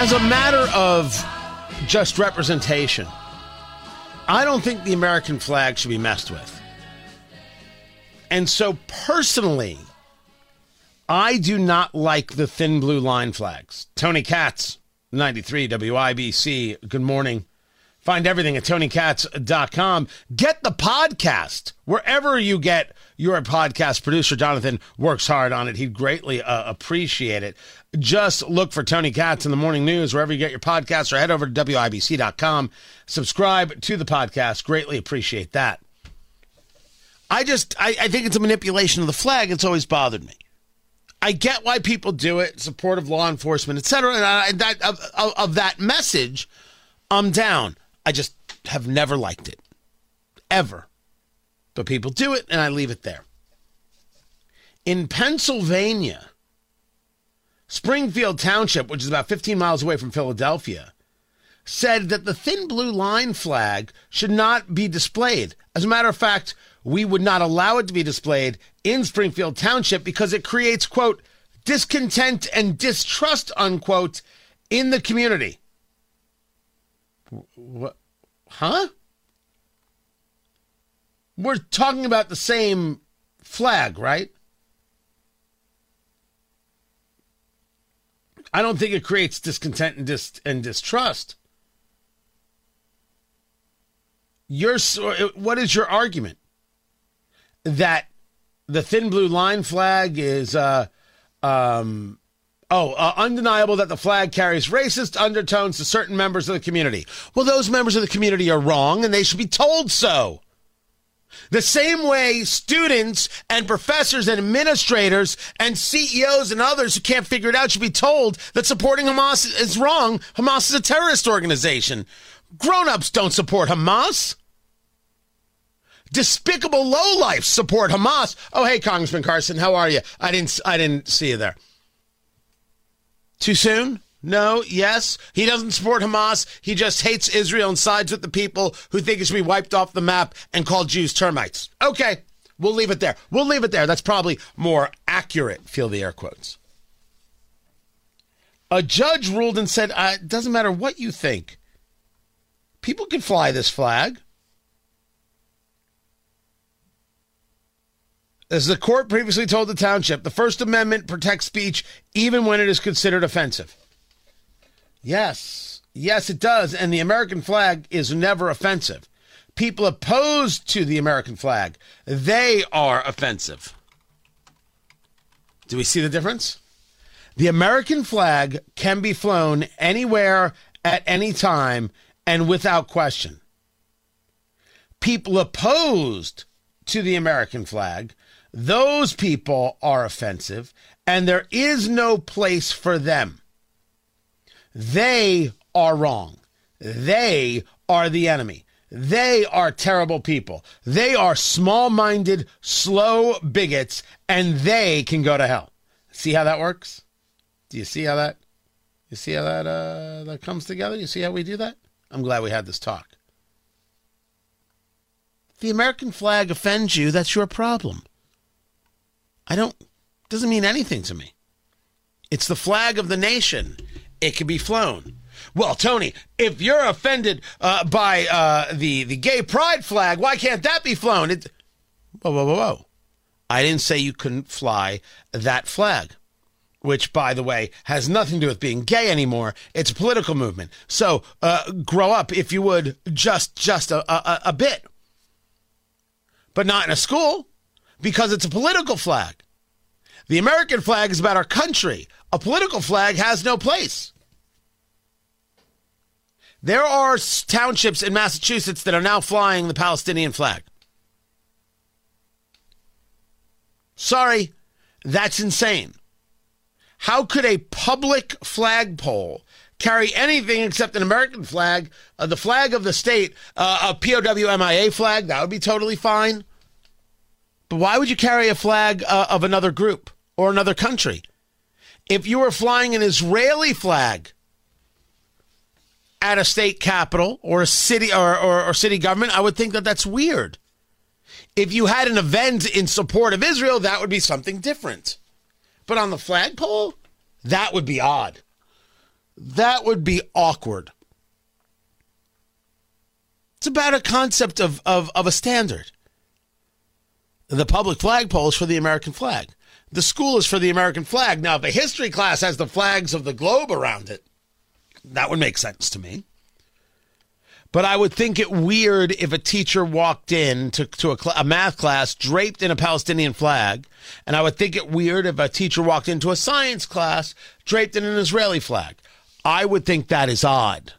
As a matter of just representation, I don't think the American flag should be messed with. And so personally, I do not like the thin blue line flags. Tony Katz, 93 WIBC. Good morning. Find everything at tonykatz.com. Get the podcast wherever you get your podcast. Producer Jonathan works hard on it. He'd greatly uh, appreciate it. Just look for Tony Katz in the morning news wherever you get your podcasts or head over to WIBC.com. Subscribe to the podcast. Greatly appreciate that. I just, I, I think it's a manipulation of the flag. It's always bothered me. I get why people do it, support of law enforcement, etc. And I, that of, of, of that message, I'm down. I just have never liked it, ever. But people do it, and I leave it there. In Pennsylvania, Springfield Township, which is about 15 miles away from Philadelphia, said that the thin blue line flag should not be displayed. As a matter of fact, we would not allow it to be displayed in Springfield Township because it creates, quote, discontent and distrust, unquote, in the community. What? Huh? We're talking about the same flag, right? I don't think it creates discontent and, dis- and distrust. Your what is your argument? That the thin blue line flag is uh um oh uh, undeniable that the flag carries racist undertones to certain members of the community. Well, those members of the community are wrong and they should be told so. The same way students and professors and administrators and CEOs and others who can't figure it out should be told that supporting Hamas is wrong. Hamas is a terrorist organization. Grown-ups don't support Hamas. Despicable lowlifes support Hamas. Oh, hey, Congressman Carson, how are you? I didn't I didn't see you there. Too soon? No, yes. He doesn't support Hamas. He just hates Israel and sides with the people who think it should be wiped off the map and called Jews termites. Okay, we'll leave it there. We'll leave it there. That's probably more accurate. Feel the air quotes. A judge ruled and said, uh, it doesn't matter what you think. People can fly this flag. As the court previously told the township, the First Amendment protects speech even when it is considered offensive. Yes, yes, it does. And the American flag is never offensive. People opposed to the American flag, they are offensive. Do we see the difference? The American flag can be flown anywhere at any time and without question. People opposed to the American flag, those people are offensive, and there is no place for them. They are wrong. They are the enemy. They are terrible people. They are small minded, slow bigots, and they can go to hell. See how that works? Do you see how that? You see how that uh, that comes together? You see how we do that? I'm glad we had this talk. If the American flag offends you, that's your problem. I don't doesn't mean anything to me. It's the flag of the nation. It can be flown. Well, Tony, if you're offended uh, by uh, the the gay pride flag, why can't that be flown? It, whoa, whoa, whoa, whoa! I didn't say you couldn't fly that flag, which, by the way, has nothing to do with being gay anymore. It's a political movement. So uh, grow up, if you would, just just a, a, a bit, but not in a school because it's a political flag. The American flag is about our country. A political flag has no place. There are townships in Massachusetts that are now flying the Palestinian flag. Sorry, that's insane. How could a public flagpole carry anything except an American flag, uh, the flag of the state, uh, a POW MIA flag? That would be totally fine. But why would you carry a flag uh, of another group or another country? If you were flying an Israeli flag at a state capital or a city or, or, or city government, I would think that that's weird. If you had an event in support of Israel, that would be something different. But on the flagpole, that would be odd. That would be awkward. It's about a concept of, of, of a standard. The public flagpole is for the American flag. The school is for the American flag. Now, if a history class has the flags of the globe around it, that would make sense to me. But I would think it weird if a teacher walked in to, to a, cl- a math class draped in a Palestinian flag. And I would think it weird if a teacher walked into a science class draped in an Israeli flag. I would think that is odd.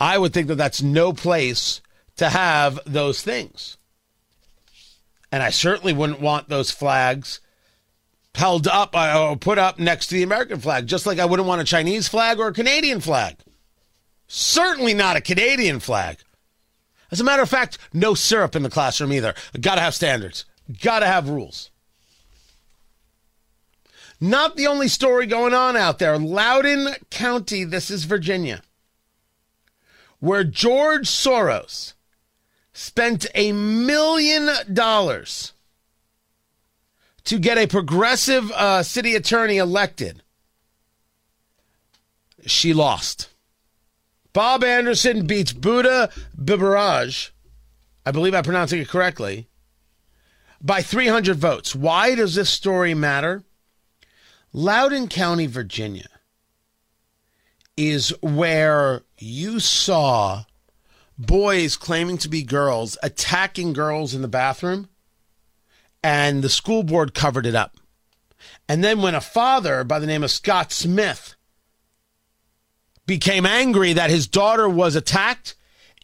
I would think that that's no place to have those things. And I certainly wouldn't want those flags held up uh, or put up next to the American flag, just like I wouldn't want a Chinese flag or a Canadian flag. Certainly not a Canadian flag. As a matter of fact, no syrup in the classroom either. Got to have standards. Got to have rules. Not the only story going on out there. Loudoun County, this is Virginia, where George Soros spent a million dollars to get a progressive uh, city attorney elected. She lost. Bob Anderson beats Buta Biberaj, I believe I'm pronouncing it correctly, by 300 votes. Why does this story matter? Loudoun County, Virginia, is where you saw boys claiming to be girls attacking girls in the bathroom, and the school board covered it up. And then when a father by the name of Scott Smith became angry that his daughter was attacked,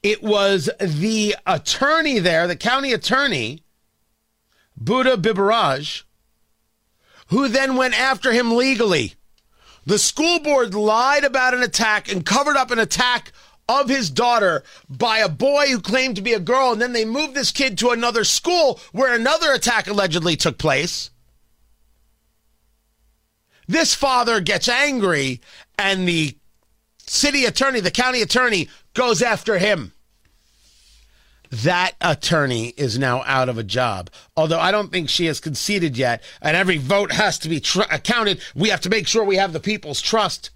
it was the attorney there, the county attorney, Buta Biberaj, who then went after him legally. The school board lied about an attack and covered up an attack of his daughter by a boy who claimed to be a girl, and then they moved this kid to another school where another attack allegedly took place. This father gets angry, and the city attorney, the county attorney, goes after him. That attorney is now out of a job. Although I don't think she has conceded yet, and every vote has to be tr- counted. We have to make sure we have the people's trust.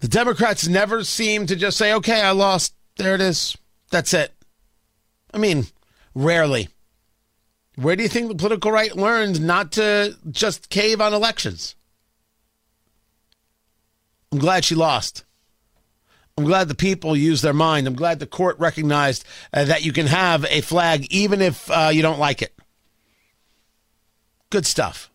The Democrats never seem to just say, okay, I lost. There it is. That's it. I mean, rarely. Where do you think the political right learned not to just cave on elections? I'm glad she lost. I'm glad the people used their mind. I'm glad the court recognized uh, that you can have a flag even if uh, you don't like it. Good stuff.